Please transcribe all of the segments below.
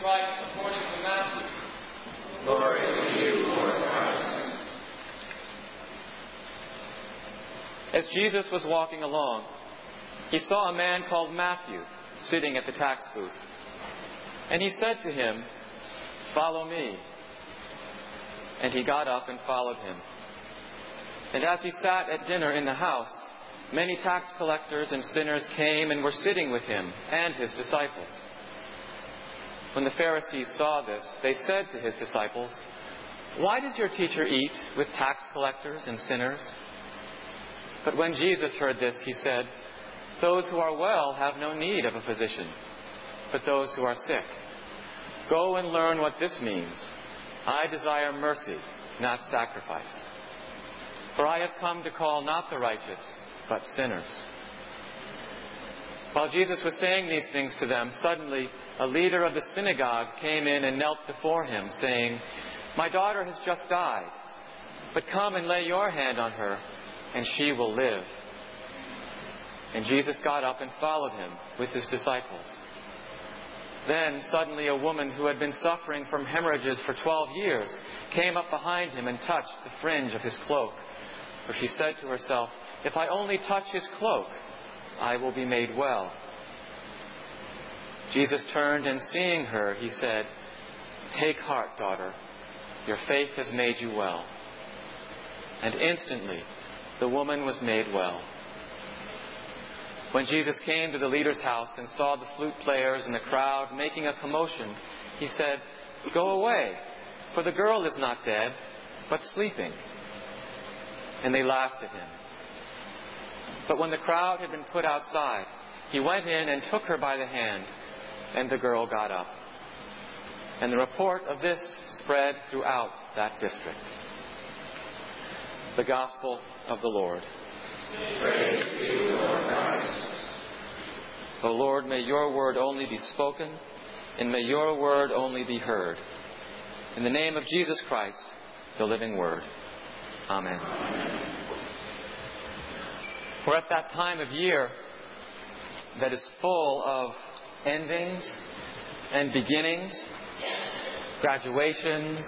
Christ according to Matthew. Glory to you, Lord Christ. As Jesus was walking along, he saw a man called Matthew sitting at the tax booth. And he said to him, Follow me. And he got up and followed him. And as he sat at dinner in the house, many tax collectors and sinners came and were sitting with him and his disciples. When the Pharisees saw this, they said to his disciples, Why does your teacher eat with tax collectors and sinners? But when Jesus heard this, he said, Those who are well have no need of a physician, but those who are sick. Go and learn what this means. I desire mercy, not sacrifice. For I have come to call not the righteous, but sinners. While Jesus was saying these things to them, suddenly a leader of the synagogue came in and knelt before him, saying, My daughter has just died, but come and lay your hand on her, and she will live. And Jesus got up and followed him with his disciples. Then suddenly a woman who had been suffering from hemorrhages for twelve years came up behind him and touched the fringe of his cloak. For she said to herself, If I only touch his cloak, I will be made well. Jesus turned and seeing her, he said, Take heart, daughter. Your faith has made you well. And instantly the woman was made well. When Jesus came to the leader's house and saw the flute players and the crowd making a commotion, he said, Go away, for the girl is not dead, but sleeping. And they laughed at him. But when the crowd had been put outside, he went in and took her by the hand, and the girl got up. And the report of this spread throughout that district. The Gospel of the Lord. Praise you, Lord Christ. O Lord, may your word only be spoken, and may your word only be heard. In the name of Jesus Christ, the living word. Amen. We're at that time of year that is full of endings and beginnings, graduations,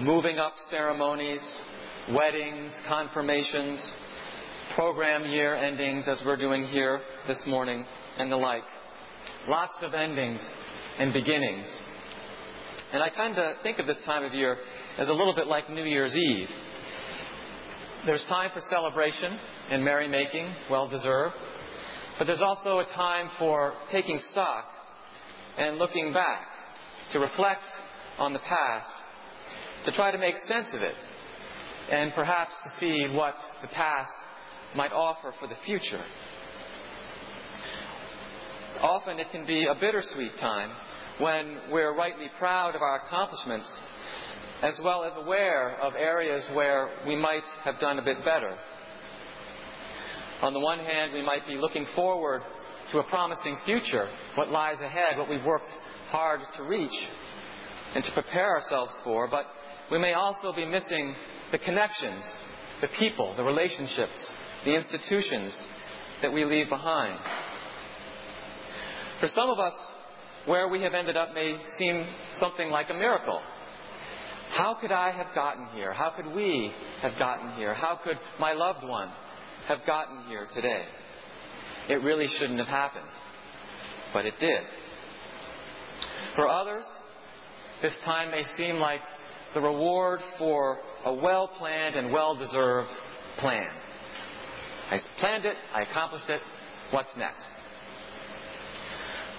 moving up ceremonies, weddings, confirmations, program year endings, as we're doing here this morning, and the like. Lots of endings and beginnings. And I kind of think of this time of year as a little bit like New Year's Eve. There's time for celebration and merrymaking, well deserved. But there's also a time for taking stock and looking back, to reflect on the past, to try to make sense of it, and perhaps to see what the past might offer for the future. Often it can be a bittersweet time when we're rightly proud of our accomplishments as well as aware of areas where we might have done a bit better. On the one hand, we might be looking forward to a promising future, what lies ahead, what we've worked hard to reach and to prepare ourselves for, but we may also be missing the connections, the people, the relationships, the institutions that we leave behind. For some of us, where we have ended up may seem something like a miracle. How could I have gotten here? How could we have gotten here? How could my loved one have gotten here today? It really shouldn't have happened, but it did. For others, this time may seem like the reward for a well planned and well deserved plan. I planned it, I accomplished it, what's next?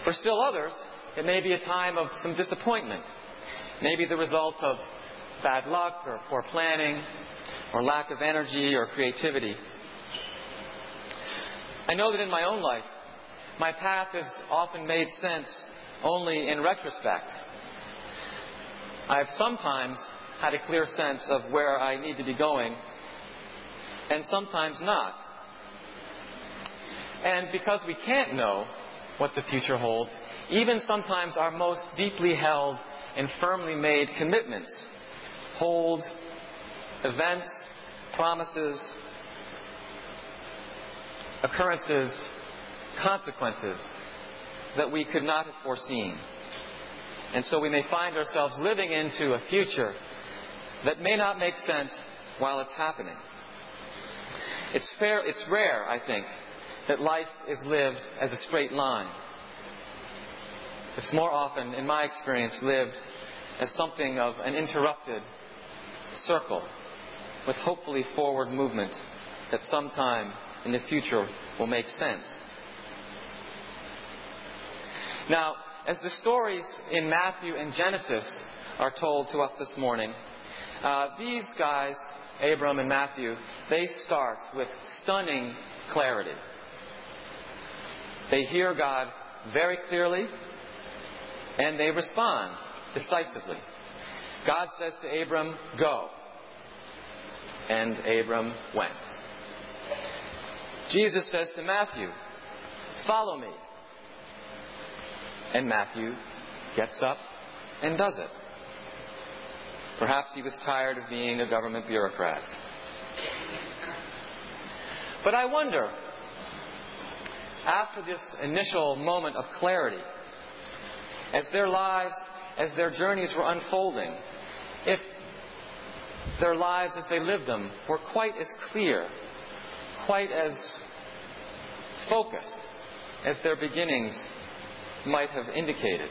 For still others, it may be a time of some disappointment, maybe the result of bad luck or poor planning or lack of energy or creativity. I know that in my own life, my path has often made sense only in retrospect. I've sometimes had a clear sense of where I need to be going, and sometimes not. And because we can't know what the future holds, even sometimes our most deeply held and firmly made commitments hold events, promises, occurrences, consequences that we could not have foreseen. And so we may find ourselves living into a future that may not make sense while it's happening. It's fair, it's rare, I think, that life is lived as a straight line. It's more often, in my experience, lived as something of an interrupted circle with hopefully forward movement that sometime in the future will make sense. Now, as the stories in Matthew and Genesis are told to us this morning, uh, these guys, Abram and Matthew, they start with stunning clarity. They hear God very clearly and they respond decisively. God says to Abram, Go. And Abram went. Jesus says to Matthew, Follow me. And Matthew gets up and does it. Perhaps he was tired of being a government bureaucrat. But I wonder, after this initial moment of clarity, as their lives, as their journeys were unfolding, if their lives as they lived them were quite as clear, quite as focused as their beginnings might have indicated.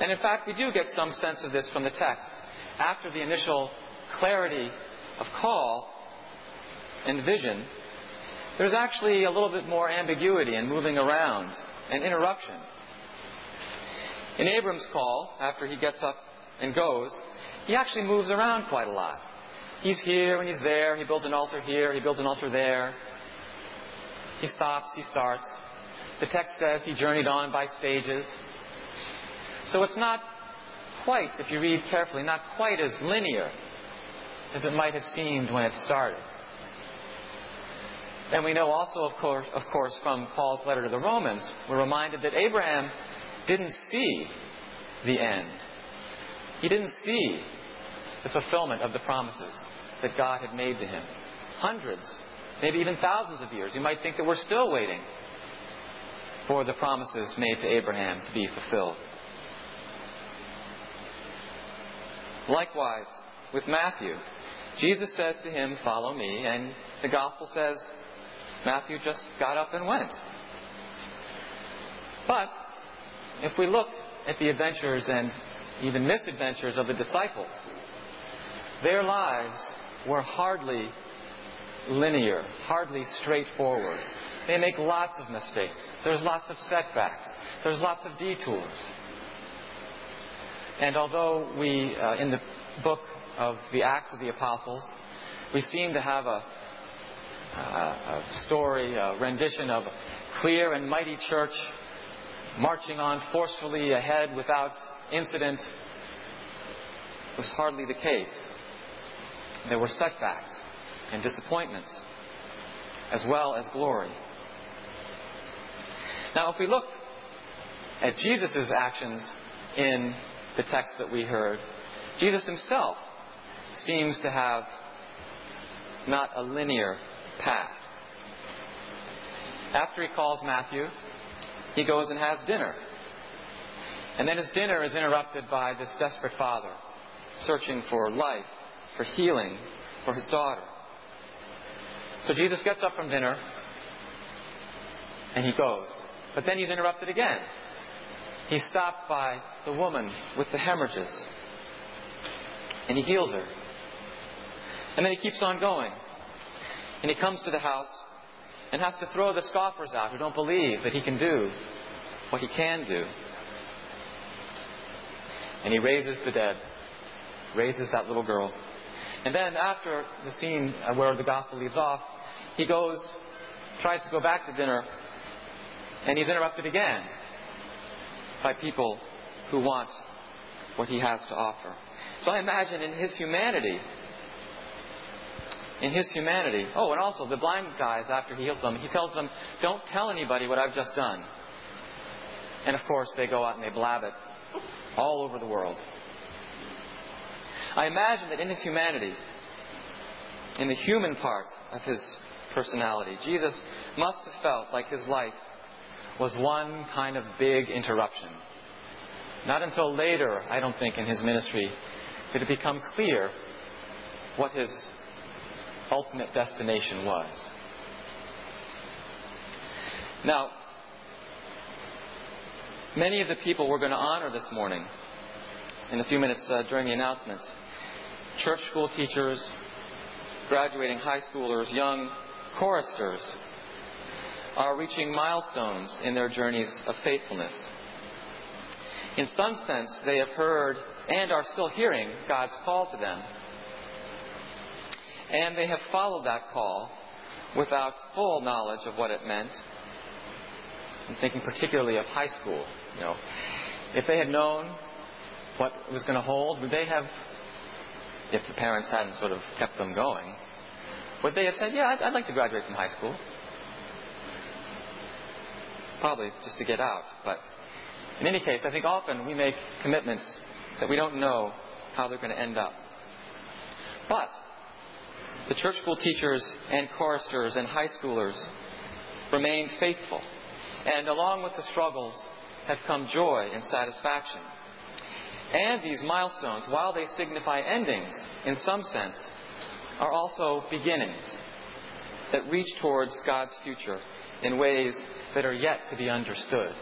And in fact, we do get some sense of this from the text. After the initial clarity of call and vision, there's actually a little bit more ambiguity and moving around and interruption. In Abram's call, after he gets up and goes, he actually moves around quite a lot. He's here and he's there. He builds an altar here. He builds an altar there. He stops. He starts. The text says he journeyed on by stages. So it's not quite, if you read carefully, not quite as linear as it might have seemed when it started. And we know also, of course, of course, from Paul's letter to the Romans, we're reminded that Abraham didn't see the end. He didn't see the fulfillment of the promises that God had made to him. Hundreds, maybe even thousands of years. You might think that we're still waiting for the promises made to Abraham to be fulfilled. Likewise, with Matthew, Jesus says to him, Follow me, and the gospel says Matthew just got up and went. But if we look at the adventures and even misadventures of the disciples, their lives were hardly linear, hardly straightforward. They make lots of mistakes. There's lots of setbacks. There's lots of detours. And although we, uh, in the book of the Acts of the Apostles, we seem to have a, a, a story, a rendition of a clear and mighty church marching on forcefully ahead without incident, was hardly the case. There were setbacks and disappointments, as well as glory. Now, if we look at Jesus' actions in the text that we heard, Jesus himself seems to have not a linear path. After he calls Matthew, he goes and has dinner. And then his dinner is interrupted by this desperate father searching for life, for healing for his daughter. So Jesus gets up from dinner and he goes. But then he's interrupted again. He's stopped by the woman with the hemorrhages and he heals her. And then he keeps on going. And he comes to the house and has to throw the scoffers out who don't believe that he can do what he can do. And he raises the dead, raises that little girl. And then after the scene where the gospel leaves off, he goes, tries to go back to dinner, and he's interrupted again by people who want what he has to offer. So I imagine in his humanity, in his humanity. Oh, and also the blind guys, after he heals them, he tells them, Don't tell anybody what I've just done. And of course, they go out and they blab it all over the world. I imagine that in his humanity, in the human part of his personality, Jesus must have felt like his life was one kind of big interruption. Not until later, I don't think, in his ministry did it become clear what his ultimate destination was. Now, many of the people we're going to honor this morning, in a few minutes uh, during the announcements, church school teachers, graduating high schoolers, young choristers, are reaching milestones in their journeys of faithfulness. In some sense, they have heard and are still hearing God's call to them. And they have followed that call without full knowledge of what it meant. I'm thinking particularly of high school. You know, if they had known what was going to hold, would they have, if the parents hadn't sort of kept them going, would they have said, "Yeah, I'd, I'd like to graduate from high school"? Probably just to get out. But in any case, I think often we make commitments that we don't know how they're going to end up. But the church school teachers and choristers and high schoolers remained faithful. And along with the struggles have come joy and satisfaction. And these milestones, while they signify endings in some sense, are also beginnings that reach towards God's future in ways that are yet to be understood.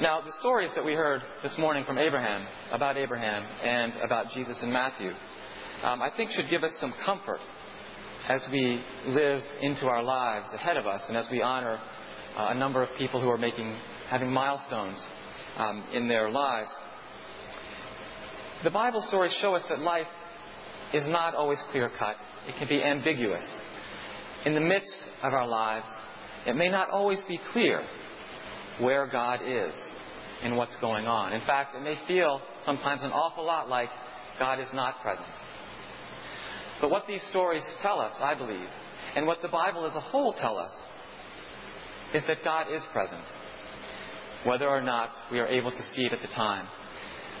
Now, the stories that we heard this morning from Abraham, about Abraham, and about Jesus in Matthew, um, I think should give us some comfort as we live into our lives ahead of us and as we honor uh, a number of people who are making, having milestones um, in their lives. The Bible stories show us that life is not always clear cut, it can be ambiguous. In the midst of our lives, it may not always be clear where God is and what's going on. In fact, it may feel sometimes an awful lot like God is not present. But what these stories tell us, I believe, and what the Bible as a whole tell us, is that God is present, whether or not we are able to see it at the time.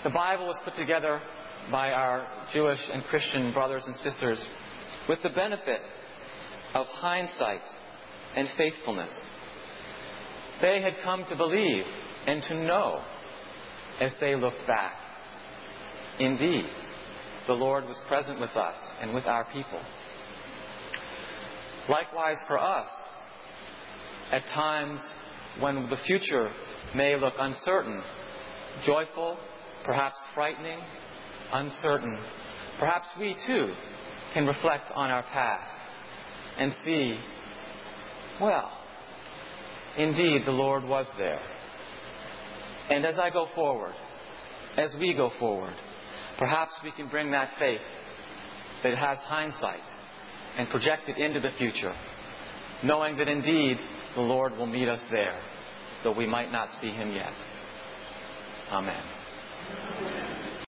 The Bible was put together by our Jewish and Christian brothers and sisters with the benefit of hindsight and faithfulness. They had come to believe and to know as they looked back. Indeed, the Lord was present with us and with our people. Likewise for us, at times when the future may look uncertain, joyful, perhaps frightening, uncertain, perhaps we too can reflect on our past and see, well, indeed the Lord was there. And as I go forward, as we go forward, perhaps we can bring that faith that has hindsight and project it into the future, knowing that indeed the Lord will meet us there, though we might not see him yet. Amen.